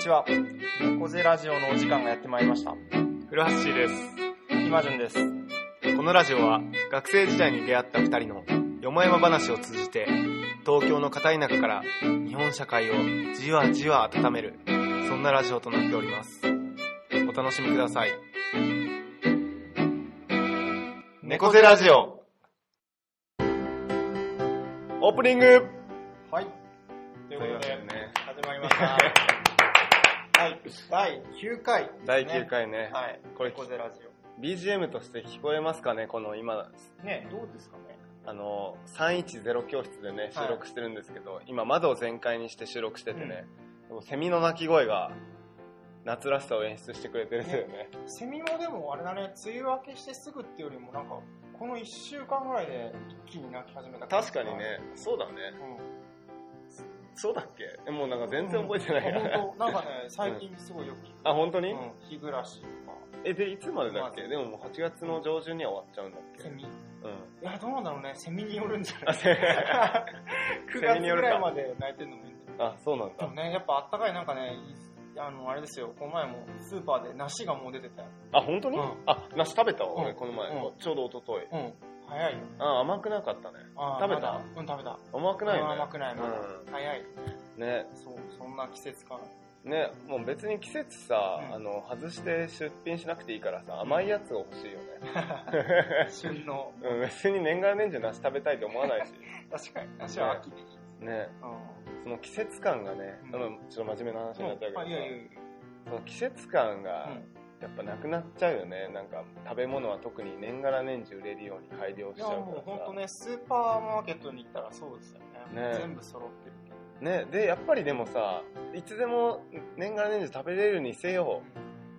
ちは。猫背ラジオのお時間がやってまいりました。古橋です。今順です。このラジオは学生時代に出会った二人のよもやま話を通じて東京の片田舎から日本社会をじわじわ温めるそんなラジオとなっております。お楽しみください。猫背ラジオオープニングはい。ということで、ね、始まりました。はい。第9回ですね、第9回ね。はい。これラジ BGM として聞こえますかねこの今、オ。ね、どうですかね。あの、310教室でね、収録してるんですけど、今窓を全開にして収録しててね、セミの鳴き声が夏らしさを演出してくれてるんだよね。セミもでもあれだね、梅雨明けしてすぐっていうよりもなんか、この1週間ぐらいで一気に鳴き始めた確かにね、そうだね。うん。そうだっけ？えもうなんか全然覚えてない。うん。本当？なんかね、最近すごいよく聞く。あ、本当に、うん、日暮らしとか、え、で、いつまでだっけ？でももう8月の上旬には終わっちゃうんだっけ？セミ。いうん。や、どうなんだろうね、セミによるんじゃあ、ない？せ ?9 月ぐらいまで泣いてんのもいいんだよ。あ、そうなんだ。でも。ね、やっぱあったかいなんかね、いあの、あれですよ、この前もスーパーで梨がもう出てたよ。あ、本当に、うん。あ、梨食べたわ、俺、うん。この前、うん。ちょうど一昨日。うん、早いよ。あ、甘くなかったね。食べた？うん、食べた。甘くないね。あー甘くない、まだ。う早い。ん。ね、そう、そんな季節感。ね、もう別に季節さ、うんあの、外して出品しなくていいからさ、甘いやつが欲しいよね。旬の。うん、別に年がら年中梨食べたいと思わないし。確かに、梨は秋でいい。ね、うん。その季節感がね、うんうんちょっと真面目な話になっちゃうけどさ、あいやいやいやその季節感がうんやっぱなくなっちゃうよね。なんか食べ物は特に年がら年中売れるように改良しいやちゃうからさ。もう本当ね、スーパーマーケットに行ったらそうですよね。ね全部揃ってる。ね、で、やっぱりでもさ、いつでも年がら年中食べれるにせよ、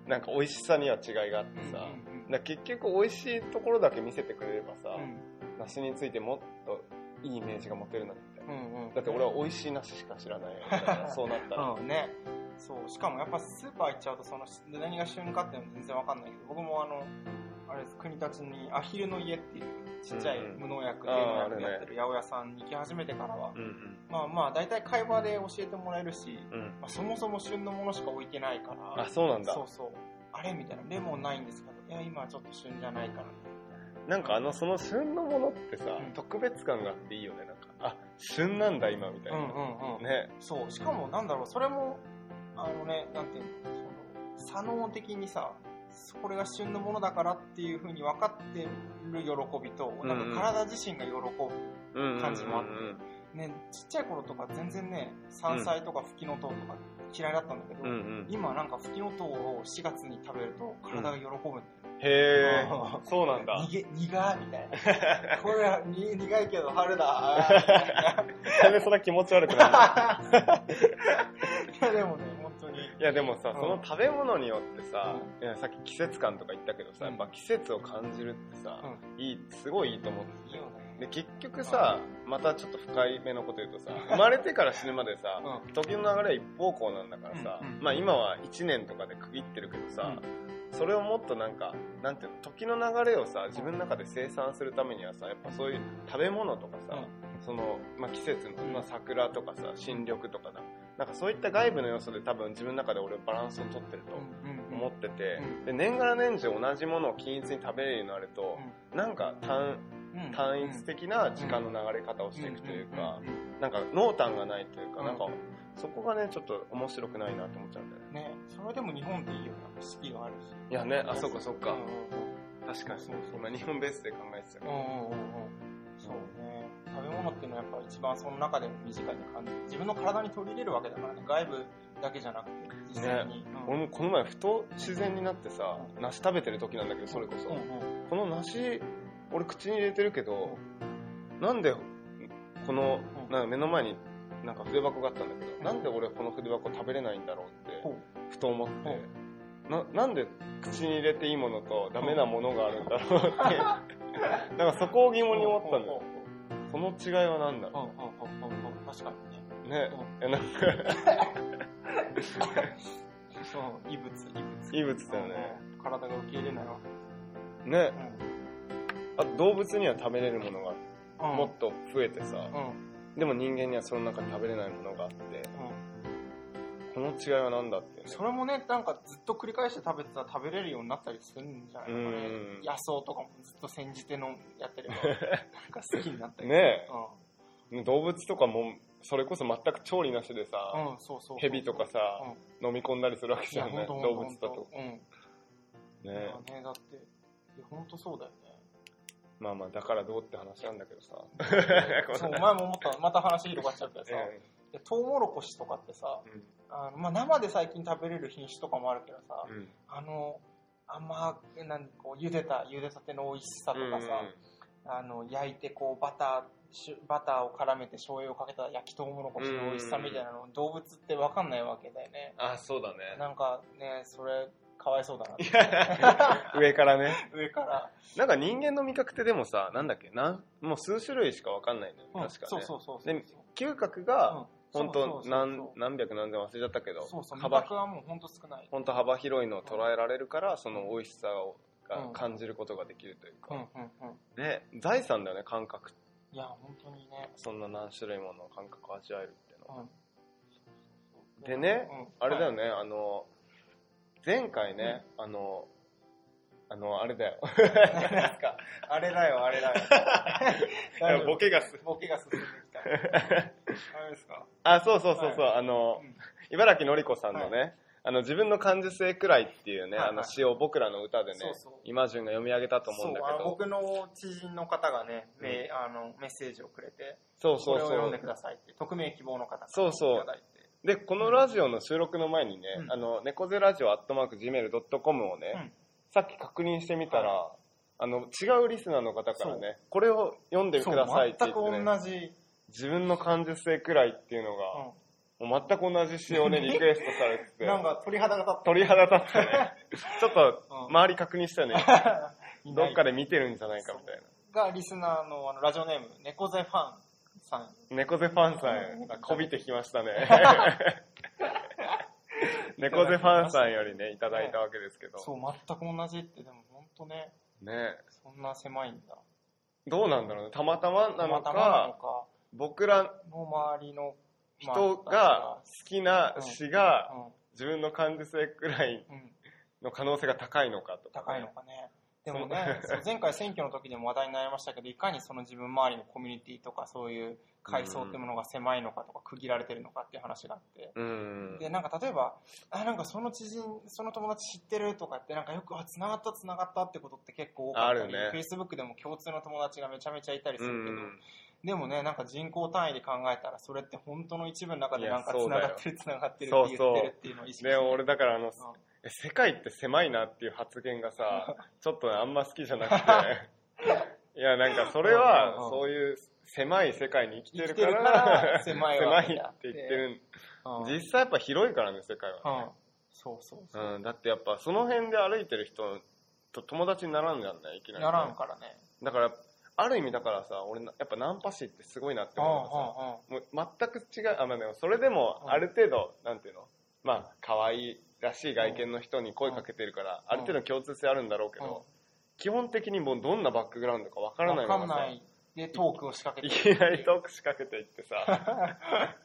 なんか美味しさには違いがあってさ、うんうんだ結局美味しいところだけ見せてくれればさ、うん梨についてもっといいイメージが持てるなみたいな。うんうんだって俺は美味しい梨しか知らない そうなったら。うんねそうしかもやっぱスーパー行っちゃうとその何が旬かっていうの全然わかんないけど僕もあのあれです国立にアヒルの家っていうちっちゃい無農薬、あー低農薬やってる八百屋さんに行き始めてからは、うんうん。まあまあ大体会話で教えてもらえるし、うん。まあ、そもそも旬のものしか置いてないからあ、そうなんだそ。うそうあれみたいなレモンないんですかいや今はちょっと旬じゃないからなんかあの、その旬のものってさ、うん特別感があっていいよね。旬なんだ今みたいな。うんうんうんね。そう、しかもなんだろう、それも、あのね、なんていうの、その、左脳的にさ、これが旬のものだからっていうふうに分かってる喜びと、うんなんか体自身が喜ぶ。うんうんうんうん感じもあってね、ちっちゃい頃とか全然ね、山菜とかフキノトウとか嫌いだったんだけど、うんうん。今なんかフキノトウを4月に食べると体が喜ぶんだよね。へうんー、そうなんだ。逃げ、苦みたいな。これはに苦いけど春だ。なんでそんな気持ち悪くなる いやでもね、本当に。いやでもさ、うんその食べ物によってさ、いやさっき季節感とか言ったけどさ、やっぱ季節を感じるってさ、いい、すごいいいと思っていいよね。で、結局さ、またちょっと深い目のこと言うとさ、生まれてから死ぬまでさ、う時の流れは一方向なんだからさ、うんうんまあ今は1年とかで区切ってるけどさ、それをもっとなんか、なんていうの、時の流れをさ、自分の中で生産するためにはさ、やっぱそういう食べ物とかさ、その、まあ、季節の、まあ、桜とかさ、新緑とかだ。なんかそういった外部の要素で多分自分の中で俺バランスを取ってると思ってて、うん。で、年がら年中同じものを均一に食べれるようになると、なんか単、単一的な時間の流れ方をしていくというか、なんか濃淡がないというか、うんなんか、そこがね、ちょっと面白くないなと思っちゃうんだよね。ね、それでも日本っていいよね。四季があるし。いやね、あ、そっかそっか確かにそうそう。今日本ベースで考えてたけど。うんうんうんうんそうね。食べ物っていうのはやっぱ一番その中でも身近に感じる。自分の体に取り入れるわけだからね。外部だけじゃなくて、実際に。うん俺もこの前ふと自然になってさ、梨食べてる時なんだけど、それこそ。この梨、俺口に入れてるけど、なんで、この、うんなんか目の前になんか筆箱があったんだけど、なんで俺この筆箱食べれないんだろうって、ふと思って、な、なんで口に入れていいものとダメなものがあるんだろうって、なんかそこを疑問に思ったんだよ。その違いは何だろう？確かにね。うね。え、なんか、そう、異物、異物。異物だよね。うん。体が受け入れないわ。ねう。あと動物には食べれるものがん。もっと増えてさ。でも人間にはその中に食べれないものがあって、この違いは何だって、ね。それもね、なんかずっと繰り返して食べてたら食べれるようになったりするんじゃないのかねうん。野草とかもずっと煎じてのやってれば、なんか好きになったりねうえ、動物とかも、それこそ全く調理なしでさ、ん。うん、そうそう。蛇とかさ、うん飲み込んだりするわけじゃんね、ほんと動物だと。うん。ねいやね、だって、いや、ほんとそうだよね。まあまあ、だからどうって話なんだけどさ。そう、前も思った、また話広がっちゃうけどさ、えでトウモロコシとかってさ、えあのまあ、生で最近食べれる品種とかもあるけどさ、うん。あの、甘く、なんこう茹でた、茹でたての美味しさとかさ、あの、焼いてこうバター、しバターを絡めて醤油をかけた焼きトウモロコシの美味しさみたいなの、動物ってわかんないわけだよね。あ、そうだね。なんかね、それ、かわいそうだな。上からね。上から。なんか人間の味覚ってでもさ、なんだっけ、なんもう数種類しかわかんないんだよ、うん確かね。そうそうそう。で嗅覚が、本当何何百何千忘れちゃったけどそうそう、味幅覚はもう本当少ない。本当幅広いのを捉えられるからその美味しさをがうん感じることができるというか、うんうんうん。で財産だよね感覚いや、本当にね。そんな何種類もの感覚を味わえるっていうのは、うん。でね、うんあれだよね、あの前回ね、あのあのあれだよ。かあれだよ、あれだよ。大丈夫。ボケがす。ボケが進んできた。あれですか？あそうそうそうそう、はあのうん。茨城のり子さんのね、あの自分の感受性くらいっていうね、はいはい。あの詩を僕らの歌でねそうそう。今順が読み上げたと思うんだけど。そうあの僕の知人の方がね、めあのメッセージをくれて、そうこそうそう。れを読んでくださいって、匿名希望の方からそうそう。いただいて。でこのラジオの収録の前にね、うん。あの猫背ラジオアットマーク Gmail.com をね、うん。さっき確認してみたら、あの違うリスナーの方からねこれを読んでくださいって言全くね、同じ。自分の感受性くらいっていうのが、もう全く同じ詩をねリクエストされてうんてなんか鳥肌が立っ鳥肌立ってね。ちょっとうん。周り確認したよね、た。どっかで見てるんじゃないかみたいな。がリスナーのあのラジオネーム、猫背ファンさん。猫背ファンさんがこびてきましたね。猫背ファンさんよりねいただいたわけですけど、そう、全く同じって、でも本当ね、ね。そんな狭いんだ。どうなんだろうね。たまたまなのかたまたまなのか、僕らの周りの人が好きな詩がうん。自分の感受性くらいうん、の可能性が高いのかとか、高いのかね。でもね、そう前回選挙の時でも話題になりましたけど、いかにその自分周りのコミュニティとかそういう階層ってものが狭いのかとか区切られてるのかっていう話があって。うん。で、なんか例えば、あ、なんかその知人、その友達知ってるとかって、なんかよく、あ、繋がった繋がったってことって結構多かったり、ね。Facebook でも共通の友達がめちゃめちゃいたりすうるけど、ん。でもね、なんか人口単位で考えたら、それって本当の一部の中でなんか繋がってる繋がってるって言ってるっていうのを意識して。で俺だからあの、うん。え世界って狭いなっていう発言がさ ちょっとねあんま好きじゃなくて いやなんかそれはうんそういう狭い世界に生きてるからら狭いって言ってるうん実際やっぱ広いからね世界は、うん。そうそうそう。うん、だってやっぱその辺で歩いてる人と友達にならんじゃんねいきなりね、ならんからね。だからある意味だからさ俺なやっぱナンパ師ってすごいなって思うのがさうん。もう全く違うあまあでもそれでもうんある程度、なんていうの？まあ可愛いらしい外見の人に声かけてるから、ある程度共通性あるんだろうけど、基本的にもうどんなバックグラウンドかわからないわままさ。かんない。でトークを仕掛けいてきなりトーク仕掛けていってさ。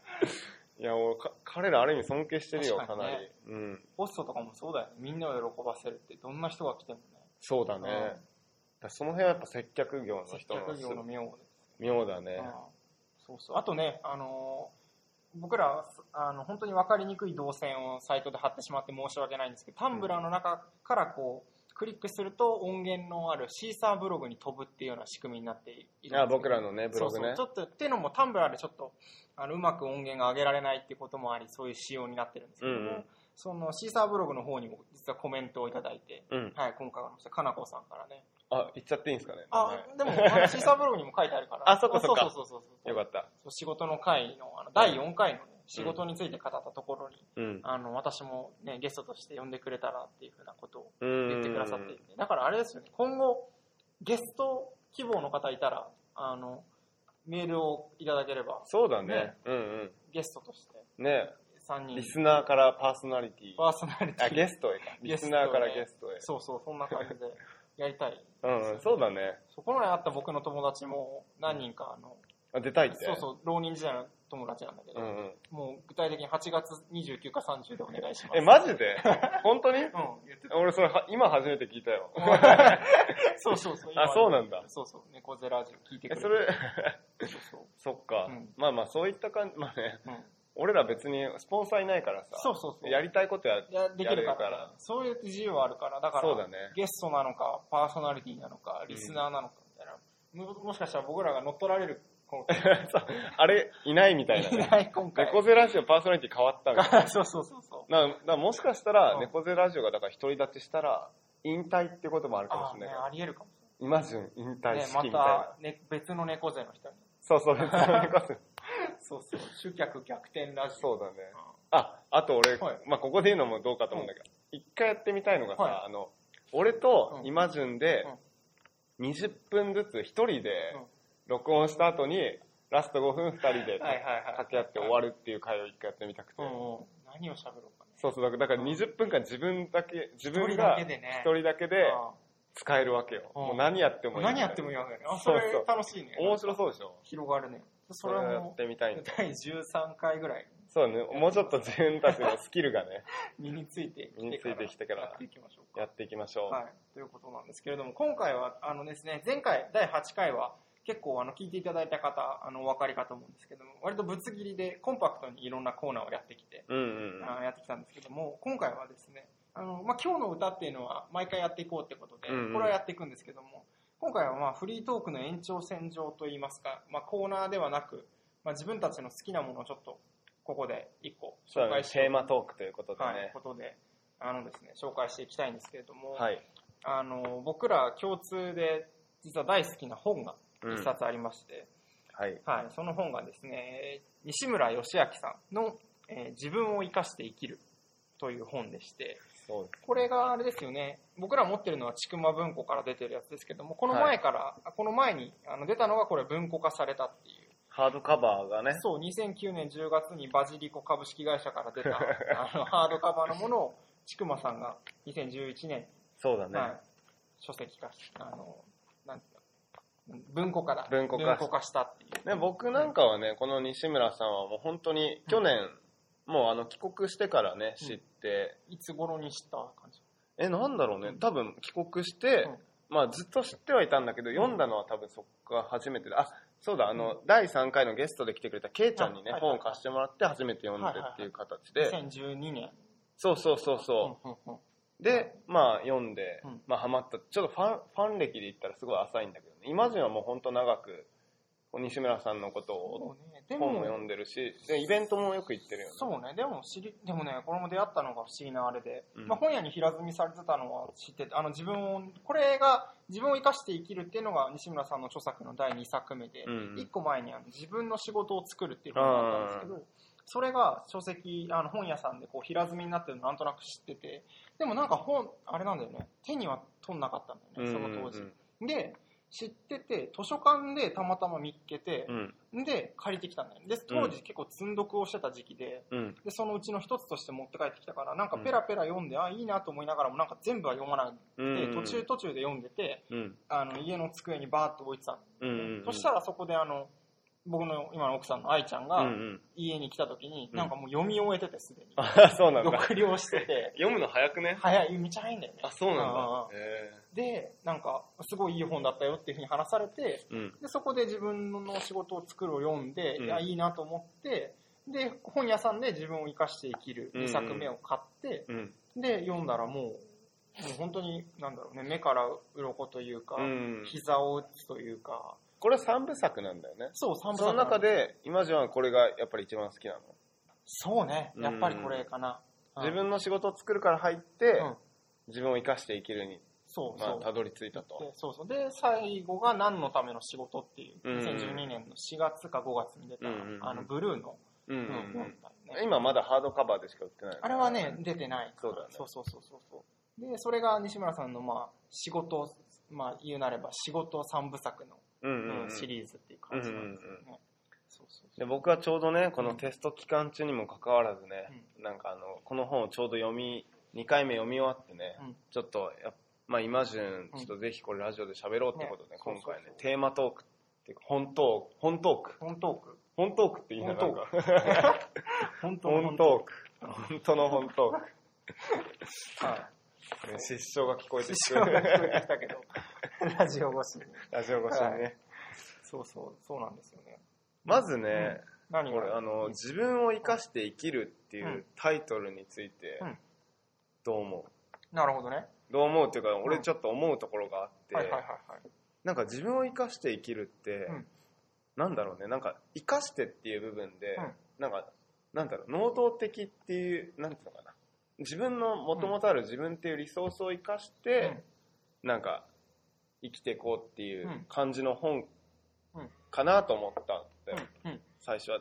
いや俺か彼らある意味尊敬してるよかなり、うん。ホストとかもそうだよ。ね。みんなを喜ばせるって、どんな人が来てもね。そうだね、その辺はやっぱ接客業の接人の客業の妙。妙だね、うん。そうそう。あとね、あのー僕らは、あの、本当に分かりにくい動線をサイトで貼ってしまって申し訳ないんですけど、タンブラーの中からこう、クリックすると音源のあるシーサーブログに飛ぶっていうような仕組みになっているあ僕らのねブログね。そうそうちょっとっていうのもタンブラーでちょっとあのうまく音源が上げられないっていうこともありそういう仕様になってるんですけども、うんうん。そのシーサーブログの方にも実はコメントをいただいて、うん。はい、今回はかなこさんからねあ言っちゃっていいんですかねあはいでもあのシーサーブログにも書いてあるから。あそっかそっか。そうそうそうそうよかった。そう仕事の会のあの第4回の、ね、仕事について語ったところに、うん。あの私も、ね、ゲストとして呼んでくれたらっていうふうなことを言言ってくださっていて。だからあれですよね今後ゲスト希望の方いたらあのメールをいただければそうだね。ねうんゲストとしてうんね。3人。リスナーからパーソナリティ。パーソナリティ。あゲストへか。リスナーからゲストへ。そうそうそんな感じでやりたいうんうんそうだねそこの前会った僕の友達も何人かあのあ出たいって？そうそう浪人時代の友達なんだけど、うんうん。もう具体的に8月29か30でお願いします。え、マジで？本当に？うん、言ってた。俺それは今初めて聞いたよ。そうそうそう。あそうなんだそうそう。猫背ラジオ聞いてくえ、れてそれ、そうそう。そっか、うんまあまあそういった感じ、まあね、うん。俺ら別にスポンサーいないからさ、そうそうそう。やりたいことや、いやできるからやれるからそういう自由はあるから、だから、そうだね。ゲストなのか、パーソナリティなのか、リスナーなのかみたいな、ももしかしたら僕らが乗っ取られる、あれ、いないみたいな、いね。ない今回。猫背ラジオパーソナリティ変わったみたいな。そうそうそうそう。なだからもしかしたら、うん猫背ラジオがだから独り立ちしたら、引退ってこともあるかもああ、ね、しれないから。ありえるかもしれない。ね、ま式みたいな。た、ね、別の猫背の人に。そうそう、別の猫背。そうそう。集客逆転ラジオ。そうだね。あ、あと俺、はいまあここで言うのもどうかと思うんだけど、一回やってみたいのがさ、はいあの、俺とうんイマジンで、20分ずつ一人で録音した後に、ラスト5分二人ではいはいはい掛け合って終わるっていう回を一回やってみたくて。うんうん。何を喋ろうかね。そうそう、だから20分間自分だけ、自分一人だがけでね一人だけであ使えるわけよ。うんもう何やってもいい。何やってもいいわけね。あ、それそうそう楽しいね。面白そうでしょ広がるね。そそれをやってみたいんう、だ。第13回ぐらいそうね、もうちょっと自分たちのスキルがね、身について身についてきてからやっていきましょうか。やっていきましょう。はい。ということなんですけれども、今回は、あのですね、前回、第8回は、結構、あの、聞いていただいた方、あの、お分かりかと思うんですけども、割とぶつ切りで、コンパクトにいろんなコーナーをやってきて、うんうんうん。あやってきたんですけども、今回はですね、あの、まあ、今日の歌っていうのは、毎回やっていこうってことで、うんうんこれはやっていくんですけども、今回は、まあ、フリートークの延長線上といいますか、まあ、コーナーではなく、まあ、自分たちの好きなものをちょっと、ここで一個紹介しようテーマトークということではい、ね。ことで、あのですね、紹介していきたいんですけれども、はい。あの、僕ら共通で実は大好きな本がうん一冊ありまして、はい。はい、その本がですね、西村義明さんの、えー自分を生かして生きるという本でして。これがあれですよね、僕ら持ってるのはちくま文庫から出てるやつですけども、この前から、この前にあの出たのがこれ文庫化されたっていう。ハードカバーがね。そう、2009年10月にバジリコ株式会社から出た あのハードカバーのものを、ちくまさんが2011年そうだね。はい、書籍化し、あの、なん文庫化だ。文庫化したっていう。ね、僕なんかはね、この西村さんはもう本当に去年、もうあの帰国してからね、知って、いつ頃に知った感じ？え、なんだろうね、多分帰国して、うん。まあずっと知ってはいたんだけど、読んだのは多分そっから初めてで、あ、そうだ、あの、第3回のゲストで来てくれたケイちゃんにね、あはい本を貸してもらって初めて読んでっていう形で、2012年。そうそうそうそう。うんうんうん。で、まあ読んでうん、まあハマった。ちょっとファン、ファン歴で言ったらすごい浅いんだけどね。イマジンはもう本当長く、西村さんのことをそうね。でも、本も読んでるし、で、イベントもよく行ってるよね。そうね。でも知り、でもね、これも出会ったのが不思議なあれで、うん。まあ本屋に平積みされてたのは知ってて、あの自分を、これが自分を生かして生きるっていうのが西村さんの著作の第2作目で、うん一個前にあの自分の仕事を作るっていう本があったんですけど、それが書籍、あの本屋さんでこう平積みになってるのなんとなく知ってて、でもなんか本、あれなんだよね、手には取んなかったんだよね、その当時。で、知ってて、図書館でたまたま見っけてう、ん。で、借りてきたんだよね。で、当時結構積んどくをしてた時期で、うん。で、そのうちの一つとして持って帰ってきたから、なんかペラペラ読んで、あ、いいなと思いながらも、なんか全部は読まなくうん。て、途中途中で読んでて、うん。あの、家の机にバーッと置いてた。そしたらそこであの、僕の今の奥さんの愛ちゃんうんうがん。家に来た時に、うんなんかもう読み終えててすでに。あ、そうなんだ。読了してて、読むの早くね？早い、めっちゃ早いんだよね。あ、そうなんうんうんだ。へで、なんか、すごいいい本だったよっていうふうに話されて、え。うん。で、そこで自分の仕事を作るを読んで、うんいや、いいなと思って、で、本屋さんで自分を生かして生きるうん2作目を買って、うん。で、読んだらもう、もう本当に、なんだろうね、目から鱗というか、うん。膝を打つというか、これ三部作なんだよね。そう、三部その中で、で、イマジンはこれがやっぱり一番好きなの。そうね、やっぱりこれかな。自分の仕事を作るから入ってうん、自分を生かして生きるに、そうそう。まあ、たどり着いたと。でそうそう。で、最後が何のための仕事っていう、うん2012年の4月か5月に出た、うんうんうんあの、ブルーの、うんううんんうん。ね。今まだハードカバーでしか売ってない。あれはね、出てない。そうだねそうそうそうそう。で、それが西村さんの、まあ、仕事、まあ、言うなれば仕事三部作の、うんうんうんうんシリーズっていう感じなんですよね。そうそうそうで僕はちょうどねこのテスト期間中にもかかわらずね、なんかあのこの本をちょうど読み2回目読み終わってね、うんちょっとやっまあイマジンちょっとぜひこれラジオで喋ろうってことで、ね今回ねテーマトークっていうか本トーク本トーク本トーク。本トークっていいな、なんか。本 当本トーク。本当の本トーーはい。ク。ね失笑が聞こえてきたけど、ラジオ越しに。ラジオ越しにね。そうそう、そうなんですよね。まずね、これ、あの、自分を生かして生きるっていうタイトルについてうん、どう思う？なるほどね。どう思うっていうか、うん。俺ちょっと思うところがあって。なんか自分を生かして生きるって、うん。なんだろうね、なんか生かしてっていう部分で、うん。なんか、なんだろう、能動的っていう、なんていうのかな。自分の元々ある自分っていうリソースを生かして、なんか、生きていこうっていううん。感じの本うん。かなと思ったんだよ、最初は。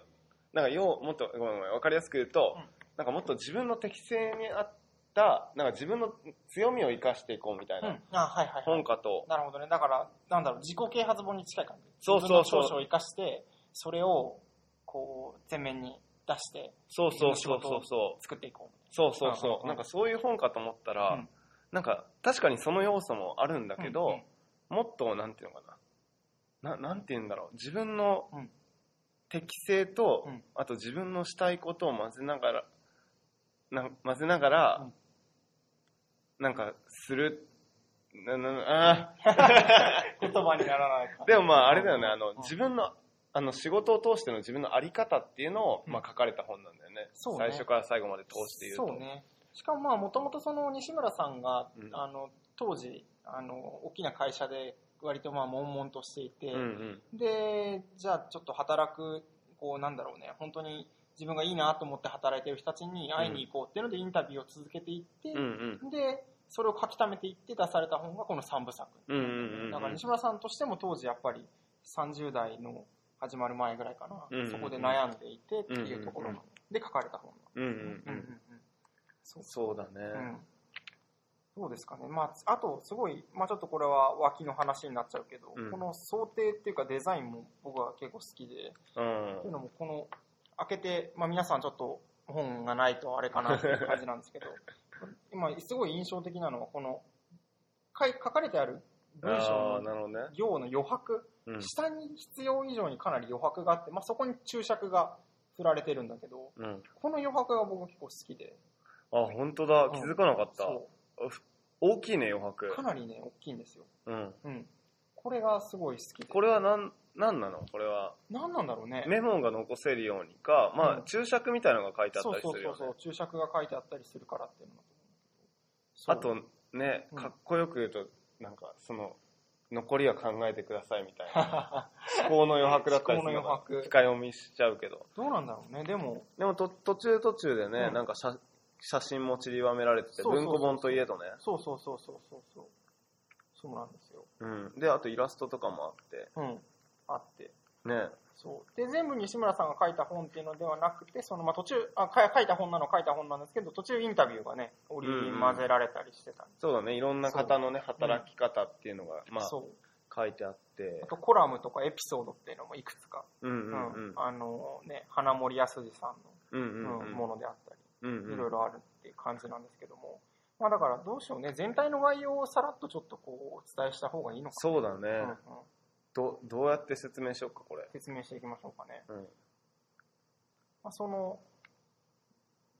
なんか、よう、もっと、ごめんごめん、わかりやすく言うと、うん。なんかもっと自分の適性に合った、なんか自分の強みを生かしていこうみたいうん。う。なんあ、はいはいはい。本かと、なるほどね。だから、なんだろう、自己啓発本に近い感じ。そうそうそう自分の長所を生かして、それを、こう、前面に出して、そうそうそうそうそう。作っていこそうそううんそうう。んなんかそういう本かと思ったら、うんなんか確かにその要素もあるんだう。けど、うんうんもっとなんていうのかな。な、なんて言うんだろう。自分のうん適性と、うんあと自分のしたいことを混ぜながら、な混ぜながら、うんなんかする、なな あ言葉にならないかーでもまああれだよね、あのうん自分の、あの仕事を通しての自分のあり方っていうのを、うんまあ書かれた本なんだよね。そうね最初から最後まで通して言うと。そうね。しかもまあ、もともとその西村さんが、うんあの、当時、あの、大きな会社で割とまあ、悶々としていて、うんうん。で、じゃあちょっと働く、こうなんだろうね、本当に自分がいいなと思って働いてる人たちに会いに行こうっていうのでインタビューを続けていって、うんうん。で、それを書き溜めていって出された本がこの3部作。うんうん。だから西村さんとしても当時やっぱり30代の始まる前ぐらいかな、うんうんうんそこで悩んでいてっていうところで書かれた本うん。そうだね。うんどうですかね、まあ、あとすごい、まあ、ちょっとこれは脇の話になっちゃうけど、うんこの想定っていうかデザインも僕は結構好きで、うんというのもこの開けて、まあ、皆さんちょっと本がないとあれかなっていう感じなんですけど 今すごい印象的なのはこの書い書かれてある文あ章の。行の余白、うん。下に必要以上にかなり余白があって、まあ、そこに注釈が振られてるんだけどうん。この余白が僕結構好きであ、本当だ。気づかなかった。そ大きいね、余白うか。なりね大きいんですよ、うん。うん、これがすごい好きで。これはなん、なんなの？これは。何なんだろうね。メモが残せるようにか、まあ、うん注釈みたいなのが書いてあっそうたりするよね。そうそうそう。注釈が書いてあったりするからっていうのだと。思うあと、ね、う。んかっこよく言うと、なんか、その、残りは考えてくださいみたいな。思考の余白だったりする思考の余白。深読みしちゃうけど。どうなんだろうね。でも。でもと途中途中でね、うん。なんか写写真も散りばめられてて、そうそうそう文庫本といえどね。そうそうそうそうそうそうそうなんですよ。うん。で、あとイラストとかもあって、うん。あって。ね。そう。で全部西村さんが書いた本っていうのではなくてその、まあ、途中あか書いた本なの書いた本なんですけど途中インタビューがね織り交ぜられたりしてたんでそうだね、いろんな方のね、働き方っていうのが、まあ、そう。書いてあって。あ。とコラムとかエピソードっていうのもいくつか、うんううん。んうん。あのね花森康二さんうんうの、んうん。うんものであったりうんうん。いろいろあるっていう感じなんですけども、まあだからどうしようね、全体の概要をさらっとちょっとこうお伝えした方がいいのかそうだね、な、うんうんど。どうやって説明しようか、これ。説明していきましょうかね。うん。まあ、その、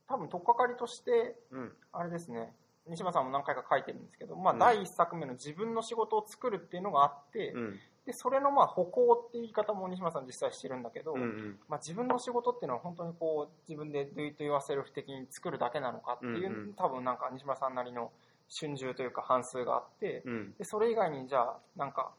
多分、とっかかりとして、うん。あれですね、西村さんも何回か書いてるんですけど、まあ、うん第一作目の自分の仕事を作るっていうのがあって、うん。で、それのまあ歩行っていう言い方も西村さん実際してるんだけど、うんうん。まあ、自分の仕事っていうのは本当にこう自分で do it yourself 的に作るだけなのかっていう、うんうん多分なんか西村さんなりの春秋というか半数があって、うん。でそれ以外にじゃあなんか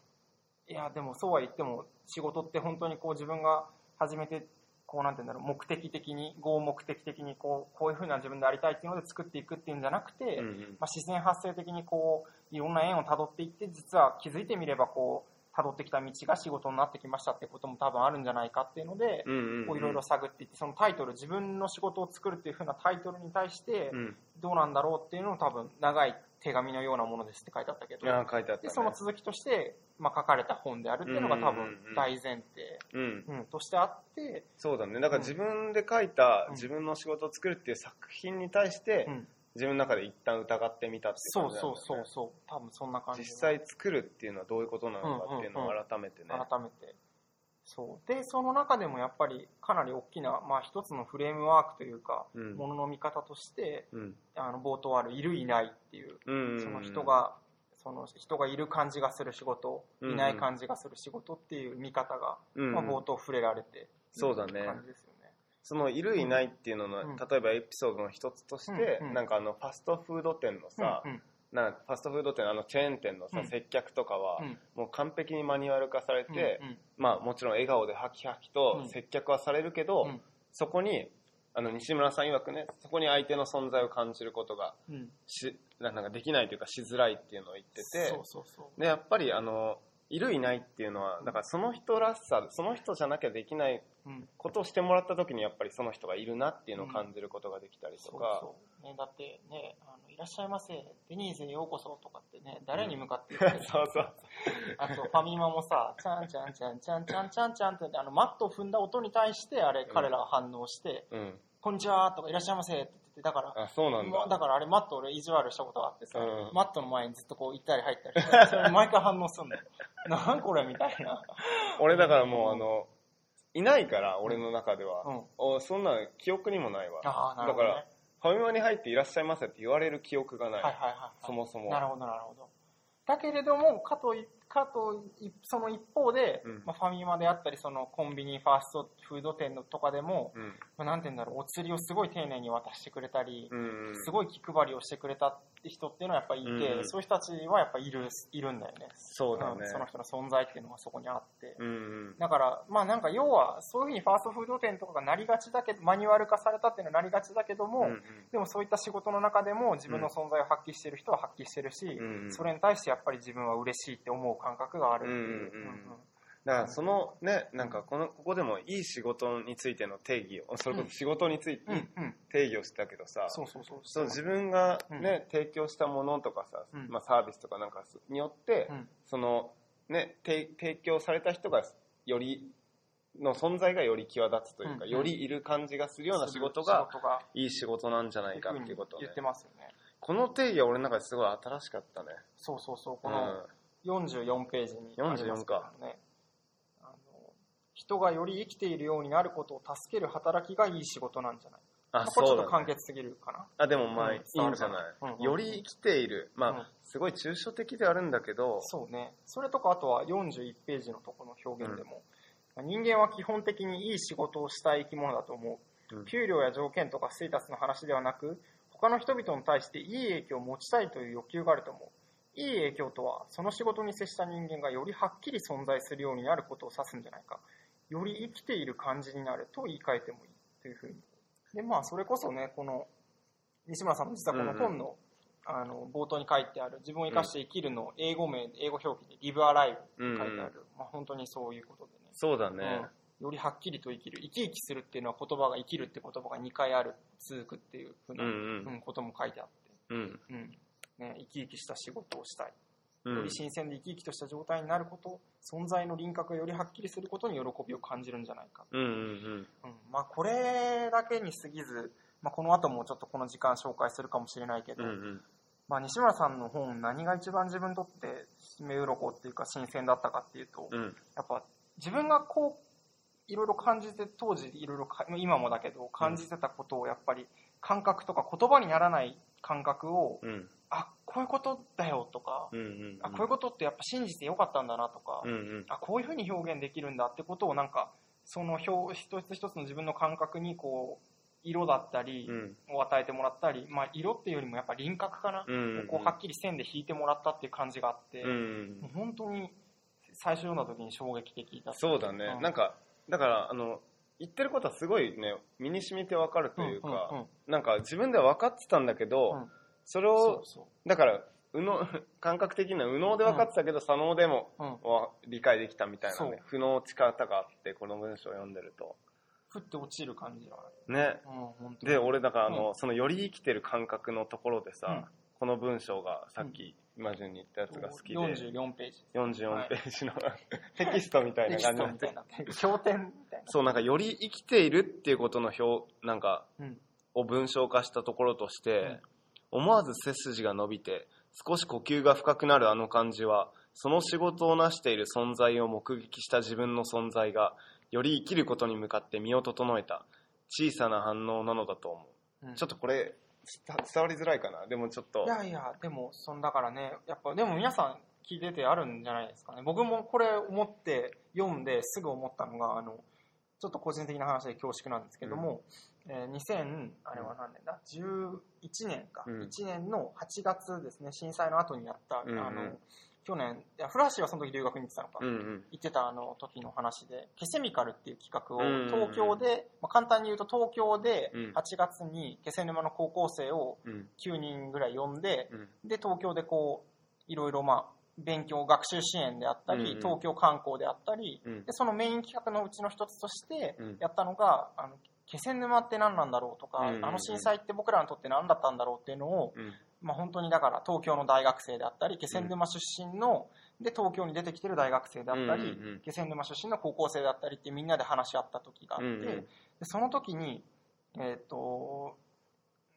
いやでもそうは言っても仕事って本当にこう自分が始めてこうなんて言うんだろう目的的に合目的的にこうこういうふうな自分でありたいっていうので作っていくっていうんじゃなくて、うんうんまあ、自然発生的にこういろんな縁をたどっていって実は気づいてみればこう辿ってきた道が仕事になってきましたってことも多分あるんじゃないかっていうので、いろいろ探っていってそのタイトル自分の仕事を作るっていうふうなタイトルに対してうん。どうなんだろうっていうのを多分長い手紙のようなものですって書いてあったけど、その続きとして、まあ、書かれた本であるっていうのが多分大前提、うん。うん、としてあって、そうだね。だから自分で書いたうん。自分の仕事を作るっていう作品に対して、うん、自分の中で一旦疑ってみたっていうそう感じなんだよねそうそうそう多分そんな感じ実際作るっていうのはどういうことなのかっていうのをうんうんうん改めてね。改めてそう。で、その中でもやっぱりかなり大きな、まあ一つのフレームワークというか、うんものの見方として、うん。あの、冒頭あるいるいないっていう、うん。その人、が、その人がいる感じがする仕事、うんいない感じがする仕事っていう見方が、うん。まあ冒頭触れられて、そうだね感じですよね。そのいるいないっていうのの、うん。例えばエピソードの一つとして、うんうん。なんかあのファストフード店のさ、うんなんかファストフード店あのチェーン店のさ、うん接客とかは、うん。もう完璧にマニュアル化されて、うんまあもちろん笑顔でハキハキとうん。接客はされるけど、うん。そこにあの西村さん曰くねそこに相手の存在を感じることがうん。しなんかできないというかしづらいっていうのを言ってて。でやっぱりあのいるいないっていうのはだからその人らしさその人じゃなきゃできないうん。ことをしてもらった時にやっぱりその人がいるなっていうのを感じることができたりとそうか、そう、ね、だってねあの「いらっしゃいませデニーズへようこそ」とかってね誰に向かって言ってる そうそうあとファミマもさ「ちゃんちゃんちゃんちゃんちゃんちゃんちゃん」ってあのマットを踏んだ音に対してあれん彼らが反応してうん「こんにちは」とか「いらっしゃいませ」ってだからあそうなんだ。だからあれマット俺意地悪したことがあってさ、うんマットの前にずっとこう行ったり入ったりしてそれ毎回反応すんのよ。なんこれみたいな。俺だからもうあのいないから俺の中では、うんおそんな記憶にもないわ。ああなるほど、ね、だからファミマに入っていらっしゃいませって言われる記憶がない、はいはいはい、はい、そもそも。なるほどなるほど。だけれどもかといかといその一方で、うん。まあ、ファミマであったりそのコンビニファーストフード店のとかでも、うん。まあ、なんて言うんだろうお釣りをすごい丁寧に渡してくれたり、うんすごい気配りをしてくれたって人っていうのはやっぱりいて、うんそういう人たちはやっぱいるいるんだよね。そうだね。んその人の存在っていうのがそこにあって、うんうん。だから、まあなんか要は、そういうふうにファーストフード店とかがなりがちだけど、マニュアル化されたっていうのはなりがちだけども、うんうん。でもそういった仕事の中でも自分の存在を発揮してる人は発揮してるし、うんうん。それに対してやっぱり自分は嬉しいって思う感覚があるう。うんうんうん。だからそのねなんかこのここでもいい仕事についての定義をそれこそ仕事について、定義をしたけどさそうそうそう。そう。自分がね、提供したものとかさ、うん。まあ、サービスとかなんかによって、うん。そのね提提供された人がよりの存在がより際立つというか、うんよりいる感じがするような仕事仕が。いい仕事なんじゃないかっていうことをね。言ってますよね。この定義は俺の中ですごい新しかったね。そうそうそう。こうん。の44ページにありますけど44か。ね。あの人がより生きているようになることを助ける働きがいい仕事なんじゃないあまあこれちょっと簡潔すぎるかな。あでもまあ、うん。いいんじゃない、うんうんより生きている。まあ、うん。すごい抽象的ではあるんだけど。そうね。それとか、あとは41ページのところの表現でも、人間は基本的にいい仕事をしたい生き物だと思う。うん。給料や条件とかステータスの話ではなく、他の人々に対していい影響を持ちたいという欲求があると思う。いい影響とは、その仕事に接した人間がよりはっきり存在するようになることを指すんじゃないか。より生きている感じになると言い換えてもいいというふうに。で、まあ、それこそね、この、西村さんの実はこの本の、あの、冒頭に書いてある、自分を生かして生きるの英語名、英語表記で Live Alive って書いてある。うんうん。まあ、本当にそういうことでね。そうだね、うん、よりはっきりと生きる。生き生きするっていうのは言葉が生きるって言葉が2回ある続くっていうふうな、うんうん。うんことも書いてあって、うん。うんね、生き生きした仕事をしたい、うん。より新鮮で生き生きとした状態になること存在の輪郭がよりはっきりすることに喜びを感じるんじゃないか、うんまあ、これだけに過ぎず、まあ、この後もちょっとこの時間紹介するかもしれないけど、うんうん。まあ、西村さんの本何が一番自分にとって目鱗っていうか新鮮だったかっていうと、うん。やっぱ自分がこういろいろ感じて当時いろいろか今もだけど感じてたことをやっぱり感覚とか言葉にならない感覚を、うんあこういうことだよとか、うんうんあこういうことってやっぱ信じてよかったんだなとか、うんうん。あこういうふうに表現できるんだってことをなんかその表一つ一つの自分の感覚にこう色だったりうん。を与えてもらったり、まあ、色っていうよりもやっぱ輪郭かな、うんうんこうはっきり線で引いてもらったっていう感じがあって、うんうんもう本当に最初読んだ時に衝撃的だった。そうだね、うん。なんかだからあの言ってることはすごいね身に染みてわかるというか、うんうんうん。なんか自分では分かってたんだけど、うんそれをだから右脳 感覚的な右脳で分かってたけど、左脳でも理解できたみたいなね負の力があってこの文章を読んでると。降って落ちる感じがあね。る、うん、で俺だからあの、そのより生きてる感覚のところでさ、うん。この文章がさっき今順に言ったやつが好きで、44ページ。44ページの、テキストみたいな感じ。になっみたいになってる経典みたいな。そうなんかより生きているっていうことの表なんかうん。を文章化したところとして、思わず背筋が伸びて少し呼吸が深くなるあの感じはその仕事を成している存在を目撃した自分の存在がより生きることに向かって身を整えた小さな反応なのだと思う、うん。ちょっとこれ伝伝わりづらいかな。でもちょっといやいや、でも、そんだからね、やっぱ、でも皆さん聞いててあるんじゃないですかね。僕もこれ思って読んですぐ思ったのが、あの、ちょっと個人的な話で恐縮なんですけども、えー2000、あれは何年だ ?11 年か。うん。1年の8月ですね、震災の後にやった、うんうん。あの、去年、いや、フラッシュはその時留学に行ってたのか。うんうん。言ってたあの時の話で、ケセミカルっていう企画をうん東京で、まあ、簡単に言うと東京でうん。8月に気仙沼の高校生をうん。9人ぐらい呼んで、うん。で、東京でこう、いろいろまあ、勉強、学習支援であったり、うんうん。東京観光であったり、うん。で、そのメイン企画のうちの一つとしてうん。やったのが、あの、気仙沼って何なんだろうとか、うんうんうん。あの震災って僕らにとって何だったんだろうっていうのを、うん。まあ本当にだから東京の大学生であったり、気仙沼出身の、で、東京に出てきてる大学生であったり、うんうんうん。気仙沼出身の高校生であったりってみんなで話し合った時があって、うんうん。でその時に、えっ、と、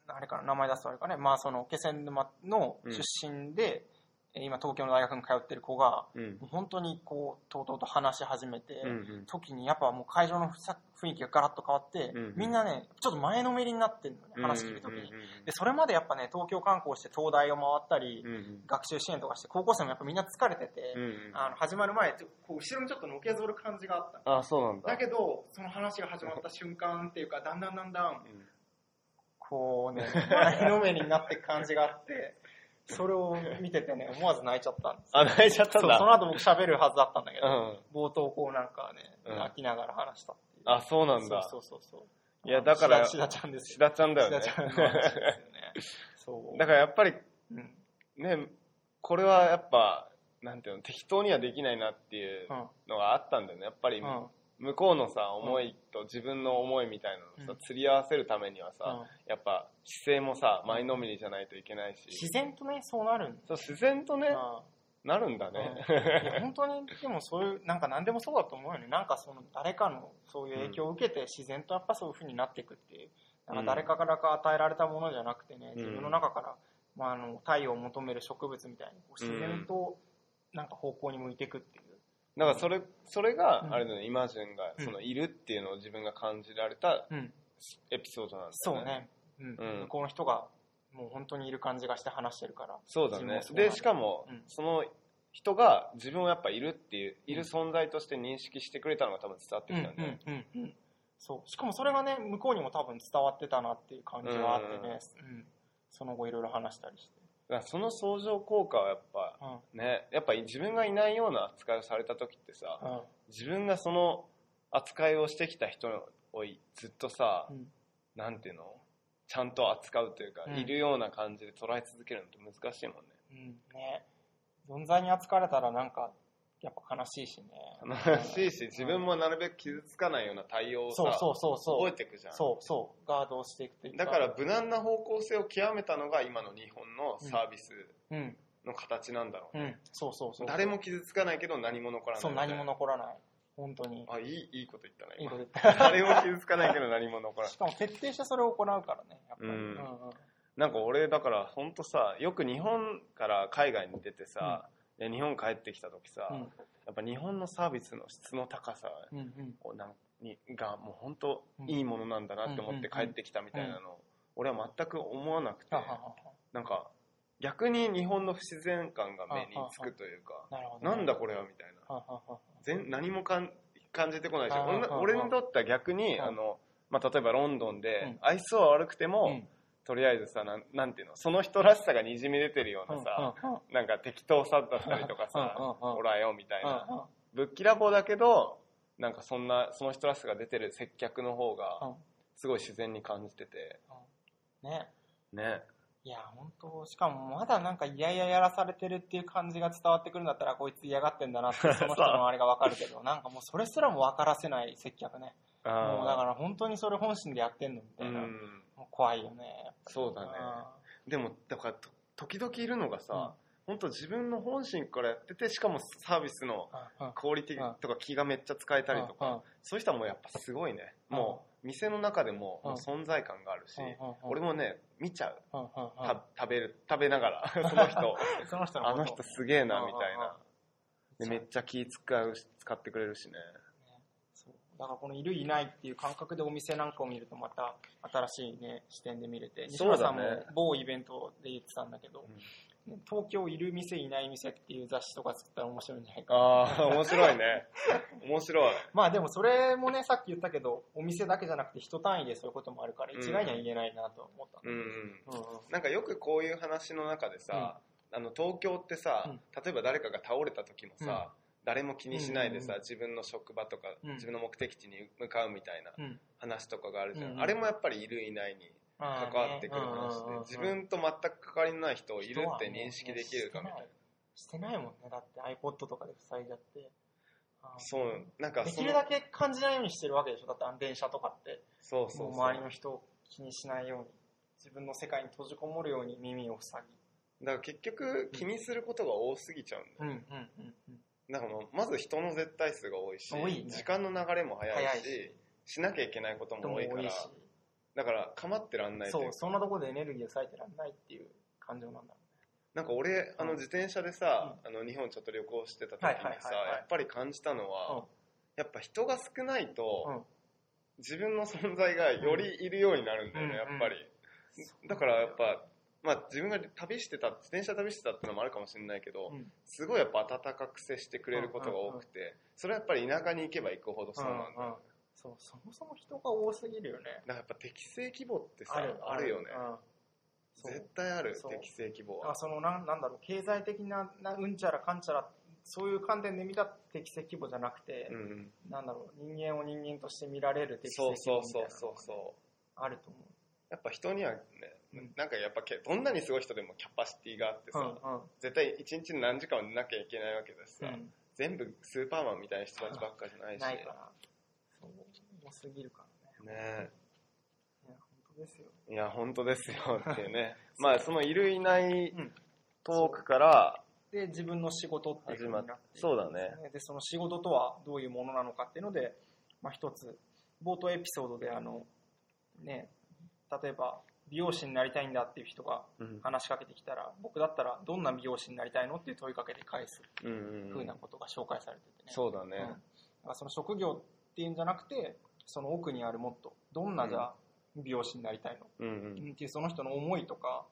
あれかな、名前出すとあれかね、まあその気仙沼の出身で、えー今東京の大学に通ってる子が、うん。本当にこう、とうとうと話し始めて、うんうん。時にやっぱもう会場のさ雰囲気がガラッと変わって、うんうん。みんなね、ちょっと前のめりになってるのね、話聞く時に。うんうん。で、それまでやっぱね、東京観光して東大を回ったり、うんうん学習支援とかして、高校生もやっぱみんな疲れてて、うんうんあの始まる前、ちょこう後ろにちょっとのけぞる感じがあったのあそうなんだ。だけど、その話が始まった瞬間っていうか、だんだんだんだん、うんこうね、前のめりになってく感じがあって、それを見ててね、思わず泣いちゃったんです。あ泣いちゃったんだ。その後僕喋るはずだったんだけど、うん。冒頭こうなんかね、うん。泣きながら話したう。あそうなんだ。そうそうそうそう。いやだからしだちゃんです志田ちゃんだよね。しだちゃんの話ですよね。そう。だからやっぱりうん、ねこれはやっぱなんていうの適当にはできないなっていううん、のがあったんだよね。やっぱりうん、向こうのさ思いと自分の思いみたいなのをさうん。釣り合わせるためにはさうん。やっぱ姿勢もさ前のめりじゃないといけないし。自然とね、そうなるんだそう自然とね。うんなるんだね。本当にでもそういうなんか何でもそうだと思うよね。なんかその誰かのそういう影響を受けて自然とやっぱそういう風になっていくっていう。なんか誰かからか与えられたものじゃなくてねうん。自分の中から、まあ、あの太陽を求める植物みたいに自然となんか方向に向いていくっていう、だからそれそれがうんあれだねイマジンがうん。そのいるっていうのを自分が感じられたうん、エピソードなんだよそうね、うん。うん。向こうの人がもう本当にいる感じがして話してるから。そうだね。でしかもうん。その人が自分をやっぱいるっていういる存在として認識してくれたのが多分伝わってうんきたんだよね。うんうんうんそう。しかもそれがね向こうにも多分伝わってたなっていう感じがあってね、うん。その後いろいろ話したりして、その相乗効果はやっぱうん。ねやっぱ自分がいないような扱いをされた時ってさうん。自分がその扱いをしてきた人をずっとさうん。なんていうの？ちゃんと扱うというか、うん。いるような感じで捉え続けるのって難しいもんね。うん。ね。存在に扱われたらなんかやっぱ悲しいしね。悲しいし自分もなるべく傷つかないような対応をさそうそうそうそう。覚えていくじゃん。そうそう。ガードをしていくというだから無難な方向性を極めたのが今の日本のサービスうん。の形なんだろうね、うん。そうそうそう誰も傷つかないけど何も残らないそう何も残らない本当に。あいいいいこと言ったない今。いこと言った。誰も傷つかないけど何も残らない しかも徹底してそれを行うからねやっぱり、うん。うんなんか俺だから本当さよく日本から海外に出てさ、で日本帰ってきた時さ、うん。やっぱ日本のサービスの質の高さうんうん。をなんにがもう本当いいものなんだなって思って帰ってきたみたいなの、俺は全く思わなくて、なんか逆に日本の不自然感が目につくというか、なるほど、なんだこれはみたいな。ははは全何もかん感じてこないしあ俺にとっては逆に、うん。あのまあ、例えばロンドンうでん。愛想は悪くても、うん。とりあえずさなんなんていうのその人らしさがにじみ出てるようなさ、なんか適当さだったりとかさうんうんうん。ほらよみたいな、ぶっきらぼうだけどなんかそんなその人らしさが出てる接客の方がうん。すごい自然に感じてて。ね。ねいや本当しかもまだなんか嫌々やらされてるっていう感じが伝わってくるんだったらこいつ嫌がってんだなって その人のあれが分かるけどなんかもうそれすらも分からせない接客ね。もうだから本当にそれ本心でやってんのみたいな、怖いよね。そうだね。でもだからと時々いるのがさ、本当自分の本心からやっててしかもサービスのうん。うん。クオリティとか気がめっちゃ使えたりとか、うん。うん。そういう人はもうやっぱすごいね、うん。もう店の中でもうん。もう存在感があるし、俺もね見ちゃう、食べる食べながら その人。その人のあの人すげえなみたいな、でめっちゃ気使うし使ってくれるしね。だからこのいるいないっていう感覚でお店なんかを見るとまた新しいね視点で見れて西村さんも某イベントで言ってたんだけど、東京いる店いない店っていう雑誌とか作ったら面白いんじゃないか。なああ、面白いね。面白い。まあでもそれもねさっき言ったけどお店だけじゃなくて人単位でそういうこともあるからうん。一概には言えないなと思った、うんうん。うんうん。なんかよくこういう話の中でさ、あの東京ってさ、うん。例えば誰かが倒れた時もさ、誰も気にしないでさ、うんうんうん。自分の職場とか、うん。自分の目的地に向かうみたいなうん。話とかがあるじゃん、うんうん。あれもやっぱりいるいないに関わってくる話で、自分と全く関わりのない人をいるって認識できるかみたいな、してないもんね。だって iPod とかで塞いじゃって。そうなんかできるだけ感じないようにしてるわけでしょ。だって電車とかって。そうそう周りの人を気にしないように。自分の世界に閉じこもるように耳を塞だから結局気にすることが多すぎちゃうんだよ、ぎうんうんうんうん。だからまず人の絶対数が多いし多いね。時間の流れも早いしし。しなきゃいけないこと人もも多いから。多いしだから構ってらんないとそいうそんなところでエネルギーを割いてらんないっていう感情なんだろなんか俺あのうん自転車でさ、あの日本ちょっと旅行してた時にさやっぱり感じたのは、うん。やっぱ人が少ないと、うん。自分の存在がよりいるようになるんだよね、うんやっぱり、だからやっぱまあ自分が旅してた自転車旅してたってのもあるかもしれないけど、うん。すごいやっぱ温かく接してくれることが多くて、それはやっぱり田舎に行けば行くほどそうなんだよね、うんうんそうそもそも人が多すぎるよね。だからやっぱ適正規模ってさあるよね、うん。そう。絶対あるそう。適正規模あはそのなんなんだろう経済的ななうんちゃらかんちゃらそういう観点で見た適正規模じゃなくて、うんうん。なんだろう人間を人間として見られる適正そう規模そうみたいなのがそうそうそうあると思やっぱ人にはね、うん。なんかやっぱけどんなにすごい人でもキャパシティがあってさ、う。うんうん。絶対一日に何時間も寝なきゃいけないわけだしさ、うん。全部スーパーマンみたいな人たちばっかじゃないし、ない多すぎるからね。ね。いや本当ですよ。いや本当ですよ。っていうね。まあそのいるいないうん。トークからで自分の仕事っていうふうになっていくんですそうだね。でその仕事とはどういうものなのかっていうので、まあ、一つ冒頭エピソードであのね例えば美容師になりたいんだっていう人がうん。話しかけてきたら僕だったらどんな美容師になりたいのっていう問いかけで返すうんうん。ふうなことが紹介されててね、そうだね、うん。だからその職業っていうんじゃなくてその奥にあるもっとどんなじゃあ美容師になりたいの、うんうん。っていうその人の思いとか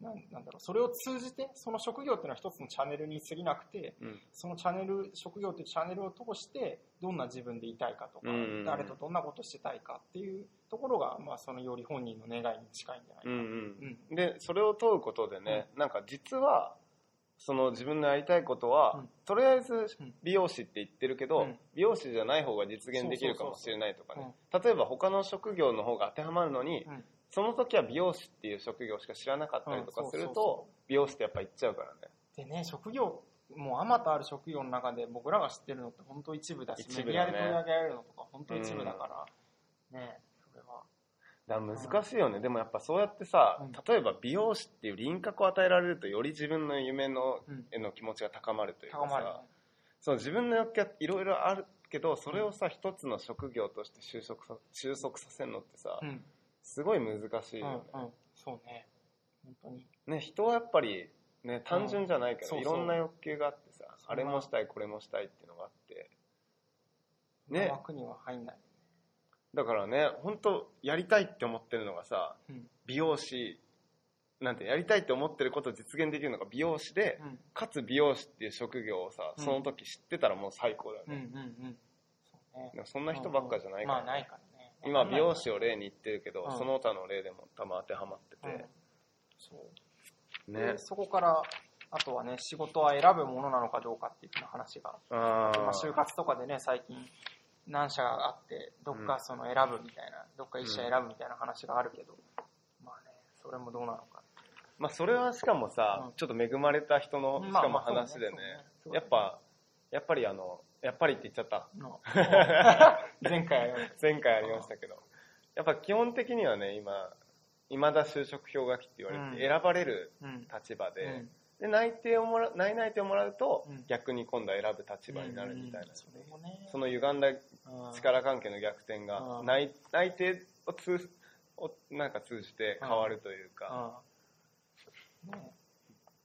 なんなんだろうそれを通じてその職業っていうのは一つのチャンネルに過ぎなくてうん。そのチャンネル職業っていうチャンネルを通してどんな自分でいたいかとか、うんうんうん。誰とどんなことしてたいかっていうところが、まあ、そのより本人の願いに近いんじゃないかな、うんうん。うん。でそれを問うことでね、なんか実はその自分のやりたいことは、うん。とりあえずうん。美容師って言ってるけど、うん。美容師じゃない方が実現できるかもしれないとかね。例えば他の職業の方が当てはまるのに、うん。その時は美容師っていう職業しか知らなかったりとかすると、美容師ってやっぱ行っちゃうからね。でね職業もうあまたある職業の中で僕らが知ってるのって本当一部だしね。メディアで取り上げられるのとか本当一部だから、ねだ難しいよね、でもやっぱそうやってさ、うん。例えば美容師っていう輪郭を与えられるとより自分の夢のうん。への気持ちが高まるというかさ、そう自分の欲求はいろいろあるけどそれをさ一つの職業として収束さ収束させるのってさ、うん。すごい難しいようんね、うん。そうね。本当に。ね人はやっぱりね単純じゃないけど、いろんな欲求があってさあれもしたいこれもしたいっていうのがあって。ね。ね枠には入んない、だからね本当やりたいって思ってるのがさうん。美容師なんてやりたいって思ってることを実現できるのが美容師で、うん。かつ美容師っていう職業をさうん。その時知ってたらもう最高だようんうんね、うん。そんな人ばっかじゃないから、まあないからね。今美容師を例に言ってるけど、うん。その他の例でも多分当てはまってうん。て、そう。ね。でそこからあとはね仕事は選ぶものなのかどうかっていう話が、あまあ、就活とかでね最近何社があってどっかその選ぶみたいな、どっか一社選ぶみたいな話があるけど、まあねそれもどうなのかまあそれはしかもさ、うん。ちょっと恵まれた人のしかも話でね,、やっぱやっぱりあのやっぱりって言っちゃった。の前回 前回ありましたけど。やっぱ基本的にはね今今だ就職氷河期って言われて、うん。選ばれる立場で,、うんで内定をもら内内定をもらうと、うん。逆に今度は選ぶ立場になるみたいな、うんそその歪んだうん。力関係の逆転がうん。内内定を通をなんか通じて変わるというか、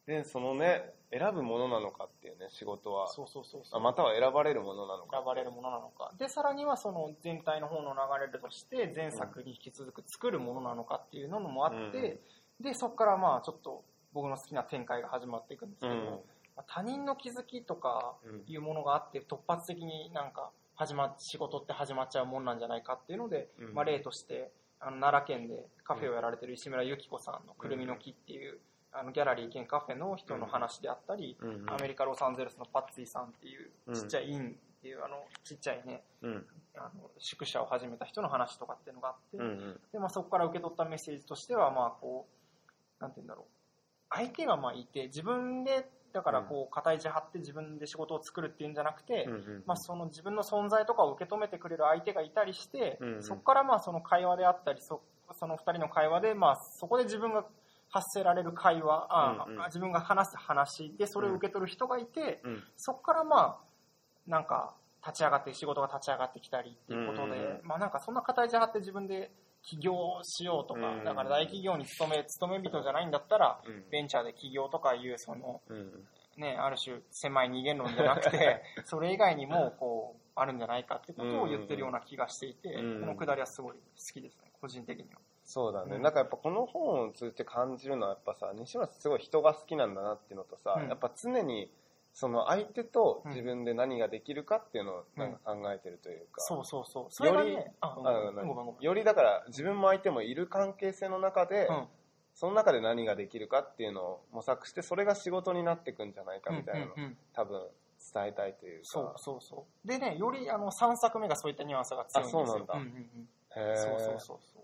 で、そのね、選ぶものなのかっていうね、仕事は。そうそうそうそう。あまたは選ばれるものなのか。選ばれるものなのか。で、さらにはその全体の方の流れとして、前作に引き続く作るものなのかっていうのもあって、で、そこからまあちょっと僕の好きな展開が始まっていくんですけど、うん。まあ他人の気づきとかうんいうものがあって、突発的になんか始まっ、仕事って始まっちゃうもんなんじゃないかっていうので、うんまあ例として、あの奈良県でカフェをやられてる石村由紀子さんのくるみの木っていう、あのギャラリー兼カフェの人の話であったり、うん。アメリカ・ロサンゼルスのパッツィさんっていううんちっちゃいインっていうあのちっちゃいねうん。あの宿舎を始めた人の話とかっていうのがあって、うん。うん。でまあ、そこから受け取ったメッセージとしてはまあこうなんて言うんだろう相手がまあいて自分でだからこう肩意地張って自分で仕事を作るっていうんじゃなくて、うん。まあ、その自分の存在とかを受け止めてくれる相手がいたりして、うんそこからまあその会話であったりそその2人の会話で、まあ、そこで自分が発せられる会話あ、う自分が話す話でそれを受け取る人がいて、うん。そこからまあなんか立ち上がって仕事が立ち上がってきたりっていうことで、まあなんかそんな肩意地張って自分で起業しようとか、うん。だから大企業に勤め勤め人じゃないんだったら、うん。ベンチャーで起業とかいうそのうん。ね、ある種狭い二元論じゃなくて、それ以外にもこうあるんじゃないかってことを言ってるような気がしていて、うん。このくだりはすごい好きですね、個人的には。そうだね、うん。なんかやっぱこの本を通じて感じるのはやっぱさ西村すごい人が好きなんだなっていうのとさ、うん。やっぱ常にその相手と自分で何ができるかっていうのをなんか考えてるというか、そうそうそう。それがよりね、よりだから自分も相手もいる関係性の中で、うん。その中で何ができるかっていうのを模索してそれが仕事になっていくんじゃないかみたいなのをうんうんうん。多分伝えたいというか。そうそうそう。でね、よりあの3作目がそういったニュアンスが強いんですよ。あそうなんだ。うんうんうん。へー。そうそうそうそう。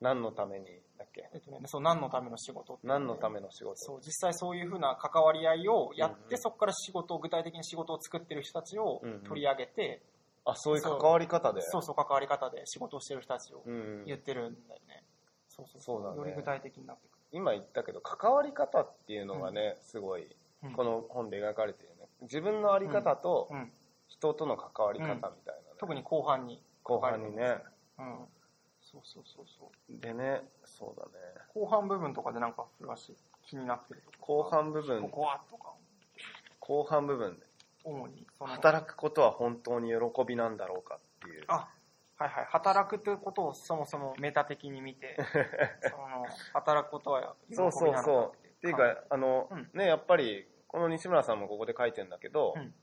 何のために？だっけ？えっとね、そう何のための仕事？何のための仕事？そう実際そういうふうな関わり合いをやって、うんうん。そこから仕事を具体的に仕事を作ってる人たちをうんうん。取り上げて、あそういう関わり方で？そうそう関わり方で仕事をしてる人たちをうんうん。言ってるんだよね。そうそうそう。だね。より具体的になってく今言ったけど関わり方っていうのがね、すごいる。うん。この本で描かれてるよね。自分の在り方とうん、人との関わり方みたいなね、特に後半に。後半にね。うん。そうそうそうそう。でねそうだね。後半部分とかでなんかフラッシュ気になってると後こ半部分。ここはとか、後半部分で。主に。その。働くことは本当に喜びなんだろうかっていう。あ、はいはい。働くということをそもそもメタ的に見て、その、働くことは喜びなのかそうそうそう。っていうかあの、うん。ねやっぱりこの西村さんもここで書いてるんだけど、うん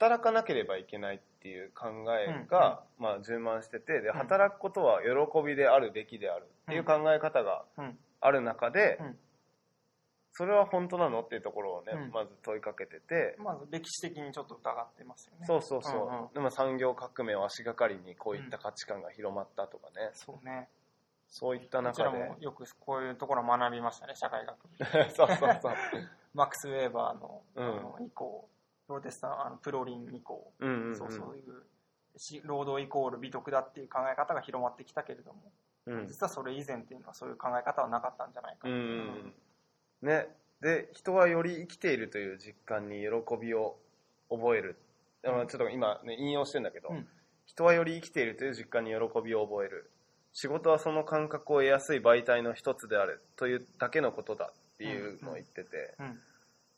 働かなければいけないっていう考えが、まあ、充満しててでん。働くことは喜びであるべきであるっていう考え方がうん。ある中で、うん。それは本当なのっていうところをね、うん。まず問いかけてて、まず歴史的にちょっと疑ってますよね。そうそうそう、うんうん。でも産業革命を足がかりにこういった価値観が広まったとかね、そうね。そういった中で。らもよくこういうところを学びましたね、社会学。そうそうそう。マックス・ウェーバーの,、うん以降、プロテスタンあのプロリン以降、うんうんうん。そうそういうし労働イコール美徳だっていう考え方が広まってきたけれども、うん。実はそれ以前っていうのはそういう考え方はなかったんじゃないかうんう。んね。で人はより生きているという実感に喜びを覚える、まあちょっと今、ね、引用してんだけど、うん。人はより生きているという実感に喜びを覚える。仕事はその感覚を得やすい媒体の一つであるというだけのことだっていうのを言ってて、うん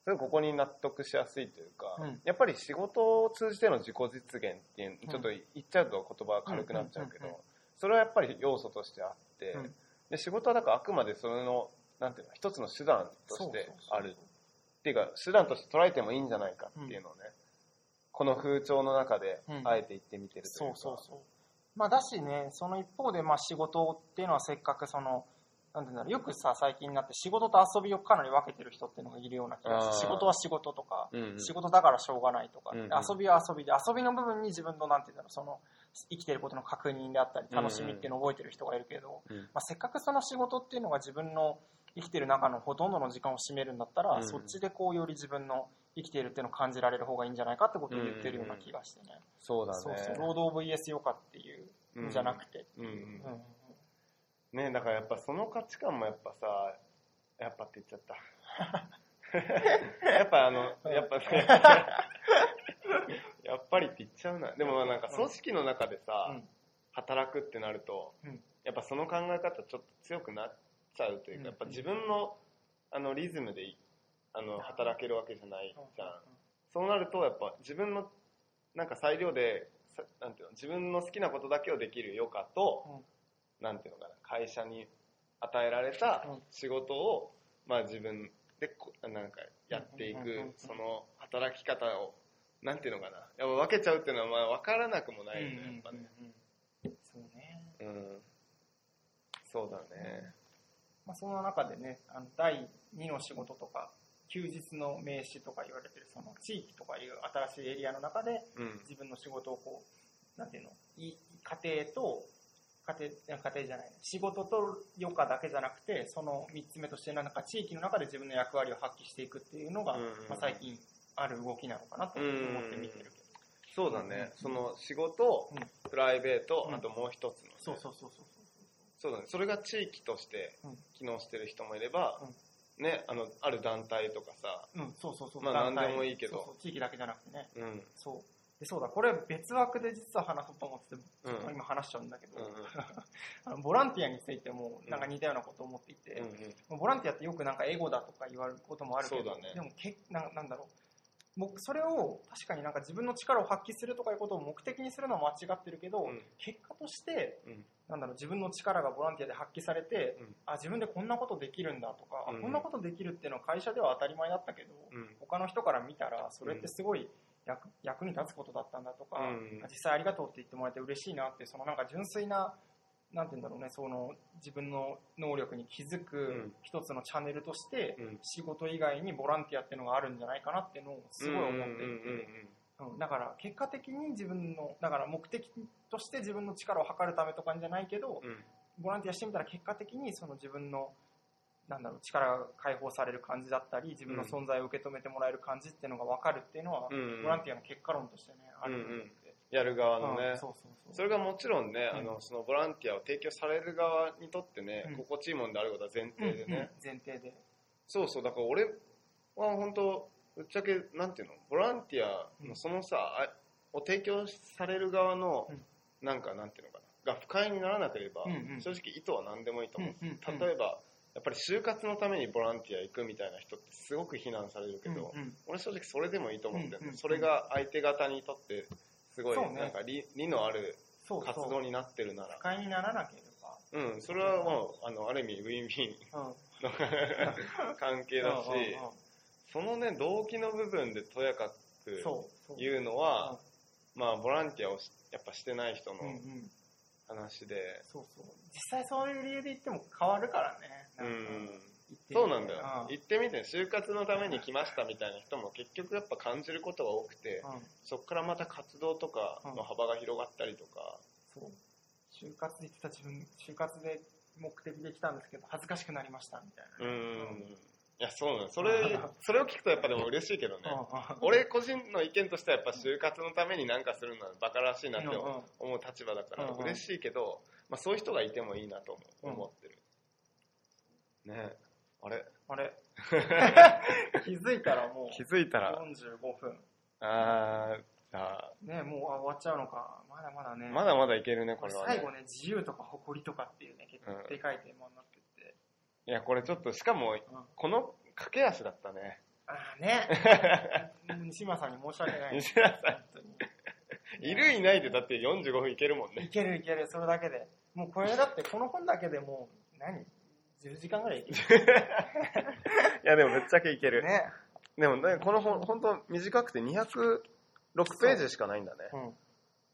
すごいここに納得しやすいというか、うん。やっぱり仕事を通じての自己実現っていううんちょっと言っちゃうと言葉が軽くなっちゃうけど、うんうんうんそれはやっぱり要素としてあって、うん。で仕事はだからあくまでそれのなんていうの一つの手段としてある。っていうか手段として捉えてもいいんじゃないかっていうのをね、この風潮の中でうん。あえて言ってみてるといそううか、そうそう。まあだしね、その一方でまあ仕事っていうのはせっかくその、なんていうんだろう、よくさ、最近になって仕事と遊びをかなり分けてる人っていうのがいるような気がして、仕事は仕事とか、うんうん。仕事だからしょうがないとか、うんうん。遊びは遊びで、遊びの部分に自分のなんていうんだろう、その、生きてることの確認であったり、楽しみっていうのを覚えてる人がいるけど、うん。まあ、せっかくその仕事っていうのが自分の生きてる中のほとんどの時間を占めるんだったら、うん。そっちでこうより自分の生きているっていうのを感じられる方がいいんじゃないかってことを言ってるような気がしてね。そうだね。そうそう、労働 VS 余暇っていうん。じゃなくて。うんうん。うんねだからやっぱその価値観もやっぱさやっぱって言っちゃった。やっぱあのやっぱねやっぱりって言っちゃうな。でもなんか組織の中でさ、うん。働くってなると、うん。やっぱその考え方ちょっと強くなっちゃうというか、うんやっぱ自分のあのリズムでいあの、働けるわけじゃないうんじゃん。そうなると、やっぱ自分の、なんか裁量で、さなんていうの、自分の好きなことだけをできる余暇と、うんなんていうのかな、会社に与えられたうん仕事を、まあ自分でこ、なんかやっていうんうんうんうんく、その働き方を、なんていうのかな、やっぱ分けちゃうっていうのは、まあ分からなくもないよね、やっぱね。うんうんうんそうね。うん。そうだね。まあ、その中でね、あの第2の仕事とか、休日の名刺とか言われてる、その地域とかいう新しいエリアの中で、うん。自分の仕事をこう、なんていうの、い家庭と、家庭、家庭じゃない、仕事と余暇だけじゃなくて、その3つ目として、なんか地域の中で自分の役割を発揮していくっていうのが、うんうんまあ、最近ある動きなのかなと思って見てるけど。そうだね。その仕事うん、プライベートう、んあともう一つのね。そうそうそうそうそうだね。それが地域としてうん機能してる人もいれば、ね、あの、ある団体とかさ、そう。うん、そうそうそう。まあ何でもいいけどそうそう地域だけじゃなくてね。うん。そう。でそうだ、これ別枠で実は話そうと思ってて、うん。今話しちゃうんだけど、うんうん。あのボランティアについてもなんか似たようなことを思っていて、うんボランティアってよくなんかエゴだとか言われることもあるけど、ね。でもけななんだろう。僕それを確かになんか自分の力を発揮するとかいうことを目的にするのは間違ってるけど、うん。結果としてうん。なんだろう自分の力がボランティアで発揮されて、うん。あ自分でこんなことできるんだとか、こんなことできるっていうのは会社では当たり前だったけど、うん。他の人から見たらそれってすごい役,、役に立つことだったんだとか、うん。実際ありがとうって言ってもらえて嬉しいなってそのなんか純粋ななんて言うんだろうねその自分の能力に気づくん。一つのチャンネルとして、うん。仕事以外にボランティアっていうのがあるんじゃないかなっていうのをすごい思っていて、だから結果的に自分のだから目的として自分の力を測るためとかじゃないけど、うんうん。ボランティアしてみたら結果的にその自分のなんだろう力が解放される感じだったり自分の存在を受け止めてもらえる感じっていうのが分かるっていうのは、うんうん。ボランティアの結果論としてねあると思って、やる側のうんね。そうそうそう。それがもちろんね、うん。あの、そのボランティアを提供される側にとってね、うん。心地いいもんであることは前提でね。うんうん前提で。そうそう、だから俺は本当、ぶっちゃけ、なんていうの、ボランティアのそのさ、あを提供される側のうん、なんかなんていうのかな、が不快にならなければ、うんうん。正直意図は何でもいいと思う。うんうんうん。例えば、やっぱり就活のためにボランティア行くみたいな人ってすごく非難されるけど、うんうん。俺正直それでもいいと思ってる、うんうんそれが相手方にとってすごいなんか理,、理のある活動になってるなら。不快にならなけれうんそれはもうあのある意味ウィンウィンば、うん、の 関係だし、うんうんうん。そのね動機の部分でとやかく言うのは、まあボランティアをしやっぱしてない人のうんうん。話で、そうそう。実際そういう理由で言っても変わるからねうんそうなんだよ、うん。行ってみて就活のために来ましたみたいな人も結局やっぱ感じることが多くて、うん。そこからまた活動とかの幅が広がったりとか、そう。就活で言ってた自分就活で目的で来たんですけど恥ずかしくなりましたみたいな。うん。いやそうなのそれそれを聞くとやっぱでも嬉しいけどね、うん俺個人の意見としてはやっぱ就活のために何かするのはバカらしいなって思う立場だから嬉しいけど、まあ、そういう人がいてもいいなとう。ん。思っね。あれ？あれ？気づいたらもう気づいたら。45分。あーじゃあ。ねもうあ終わっちゃうのか。まだまだね。まだまだいけるねこれはね。最後ね自由とか誇りとかっていうね結構うん。でかいテーマになってて、いやこれちょっとしかもうん。この駆け足だったね。ああね。西村さんに申し訳ない。西村さん。いるいないでだって45分いけるもんいねけるいけるそれだけで。もうこれだってこの本だけでもう何？10時間ぐらいいける。いやでもぶっちゃけいける、ね。でもねこの本本当短くて206ページしかないんだね。う。ん。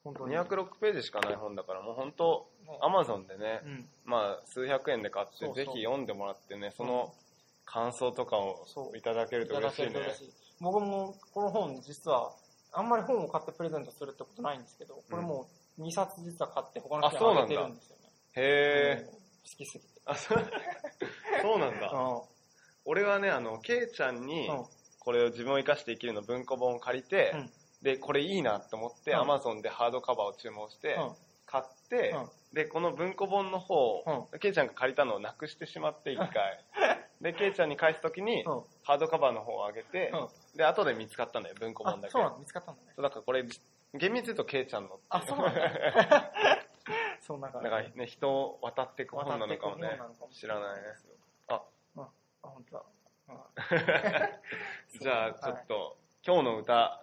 本当に。206ページしかない本だからもう本当ね。アマゾンでね、うん。まあ数百円で買ってぜひ読んでもらってねその感想とかをいただけると嬉しいね。い僕もこの本実はあんまり本を買ってプレゼントするってことないんですけどこれもう2冊実は買って他の人にあげてるんですよね。へえうん。好きすぎてあそう。そうなんだ。う俺はねあのケイちゃんにこれを自分を生かして生きるの文庫本を借りて、うん。でこれいいなと思ってうん。アマゾンでハードカバーを注文して、うん。買って、うん。でこの文庫本の方、ケイちゃんが借りたのをなくしてしまって 一回。でケイちゃんに返す時に、うん。ハードカバーの方をあげて、うん。で後で見つかったんだよ文庫本だけ。あそうなの。見つかったんだね。そうだからこれ厳密に言うとケイちゃんのあそうなんだ そうなんかだからね人を渡っていく本なのかもね知らないねああ本当だ じゃあ、ちょっと、今日の歌、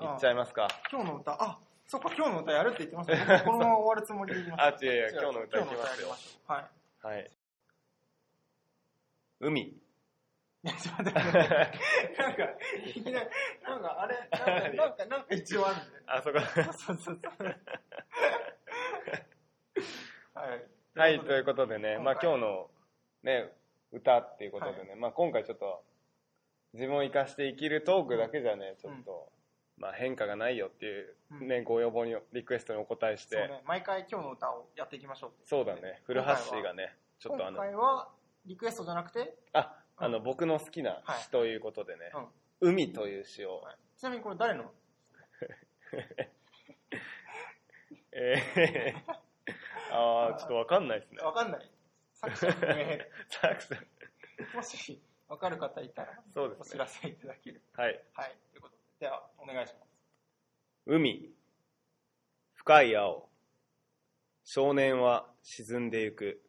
いっちゃいますか。今日の歌、あ、そっか、今日の歌やるって言ってましたね。このまま終わるつもりで言いました。あ、違う違う、今日の歌いきますよ。はい。はい。海。いや、ちょっと待って、なんか、いきなり、なんか、あれ、なんか、なんか、なんか一応あるんで。あ、そこ。そうそうそう。はい。はい、ということでね、まあ今今日のね、歌っていうことでね、まあ今回ちょっと、自分を生かして生きるトークだけじゃね、ちょっと、まあ変化がないよっていうね、ご要望に、リクエストにお答えして、そうね、毎回今日の歌をやっていきましょうそうだね、古橋がね、ちょっとあ今の、回は、リクエストじゃなくて、あ、あの、僕の好きな詩ということでね、うん。海という詩を、はい。ちなみにこれ誰の？えー、あー、ちょっとわかんないですね。わかんない。作者不明作者もし、わかる方いたら、そうですね。お知らせいただける。はい。はい。ということで。では、お願いします。海、深い青、少年は沈んでゆく。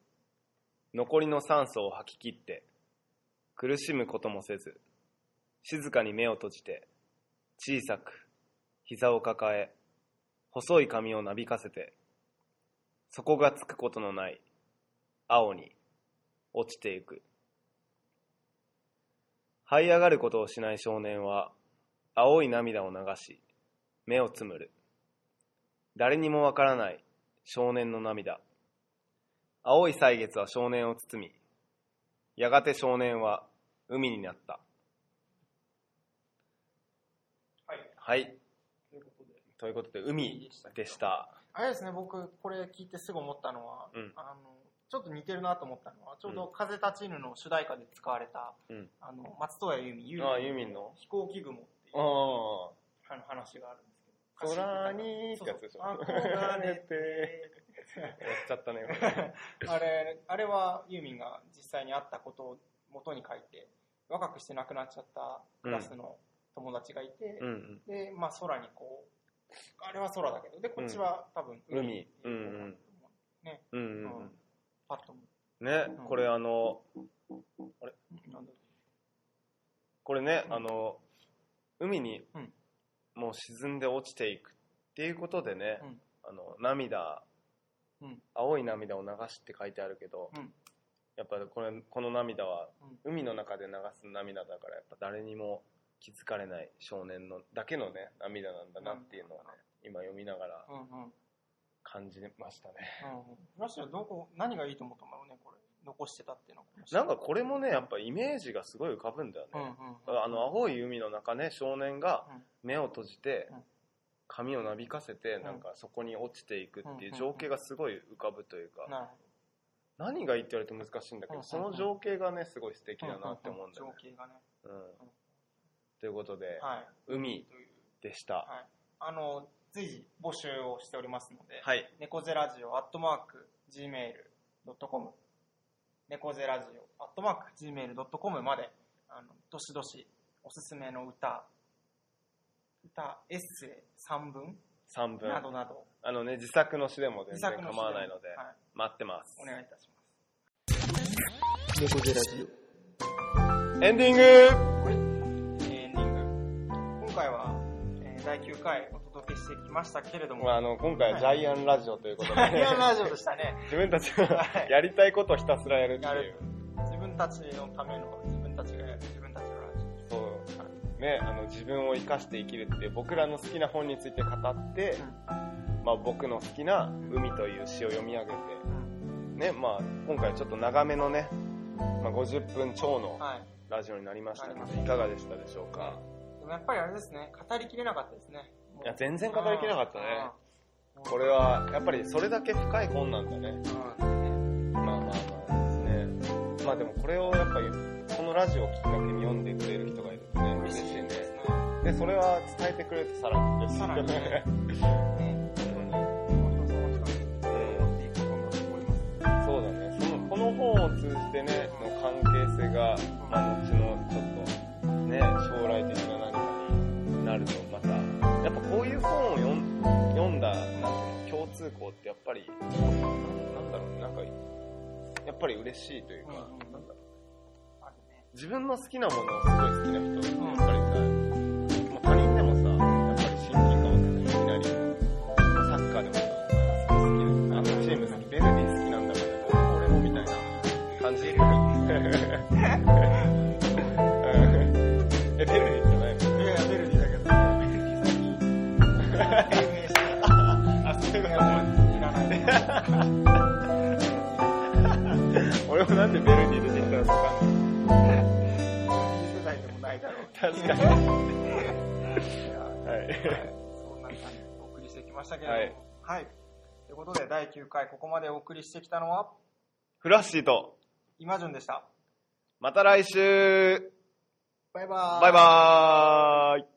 残りの酸素を吐き切って、苦しむこともせず、静かに目を閉じて、小さく、膝を抱え、細い髪をなびかせて、底がつくことのない、青に、落ちてゆく。這い上がることをしない少年は、青い涙を流し、目をつむる。誰にもわからない少年の涙。青い歳月は少年を包み、やがて少年は海になった。はい。はい。ということで。ということで、海でした。あれですね、僕、これ聞いてすぐ思ったのは、うんあの、ちょっと似てるなと思ったのは、ちょうど風立ちぬの主題歌で使われた、うん。あの、松任谷由実、ユああ、ユーミンの。飛行機雲っていうああの話があるんですけあ、ど。空にってやつでしょ。そうそう憧れて。やっちゃったね。あれ、あれはユーミンが実際にあったことを元に書いて、若くして亡くなっちゃったクラスの友達がいて、うんうん。で、まあ空にこう、あれは空だけど、で、こっちは多分海。海。うのかなと思うね、うん。パッと。ね、これあの、う。なんだこれね、あの、海にうん。もう沈んで落ちていくっていうことでね、うん。あの、涙、うん。青い涙を流しって書いてあるけど、うん。やっぱりこれ、この涙はうん。海の中で流す涙だから、やっぱ誰にも気づかれない少年のだけのね、涙なんだなっていうのをね、今読みながらうんうんうん。感じましたね。うん。ラッシュはどこ、何がいいと思ったんだろうね、これ。残してたっていうのなんかこれもね、やっぱイメージがすごい浮かぶんだよね。うんうん。あの、青い海の中ね、少年がうん目を閉じてうん、髪をなびかせて、んなんかそこに落ちていくっていううん情景がすごい浮かぶというか、何がいいって言われると難しいんだけど、うんその情景がね、すごい素敵ど。だなって思うんだよね。情景がね。うん。ということで、はい。海。でした。はい。あの、随時募集をしておりますので、はい。猫背ラジオアットマーク gmail.com 猫背ラジオアットマーク gmail.com まで、あの、どしどしおすすめの歌、歌、エッセイ3文3分。などなど、あのね、自作の詩でも全然構わないので、はい、待ってますお。願いいたします。猫背ラジエンディング第9回お届けしてきましたけれども、まあ、あの、今回はジャイアンラジオということで、リアルラジオでしたね。自分たちがはいやりたいことをひたすらやるっていう。自分たちのための、自分たちがやる、自分たちのラジそう。ね、あの、自分を生かして生きるっていう、僕らの好きな本について語って、まあ、僕の好きな海という詩を読み上げて、オ。うん。ね、まあ、今回ちょっと長めのね、まあ、50分超のはい。ラジオになりましたけど、なりましたいかがでしたでしょうか？でもやっぱりあれですね、語りきれなかったですね。いや、全然語りきれなかったね。うんこれは、やっぱりそれだけ深い本なんだね。うんまあまあまあですね。まあでもこれをやっぱり、このラジオをきっかけに読んでくれる人がいるとね、嬉しいね。でそれは伝えてくれるとさらに嬉しい。さらに ねそうだね。その、この本を通じてね、の関係性が、まあ、後のちょっと、ね、将来的ななると、また、やっぱこういう本を読んだ、なんていうの、共通項ってやっぱり、なんだろう、なんか、やっぱり嬉しいというか、うんうん。なんだろあるね。自分の好きなものをすごい好きな人、やっぱりさ、確かに。はい。そんな感じでお送りしてきましたけれども。はい。ということで、第9回、ここまでお送りしてきたのは、フラッシーと、今順でした。また来週バイバーイ。バイバーイ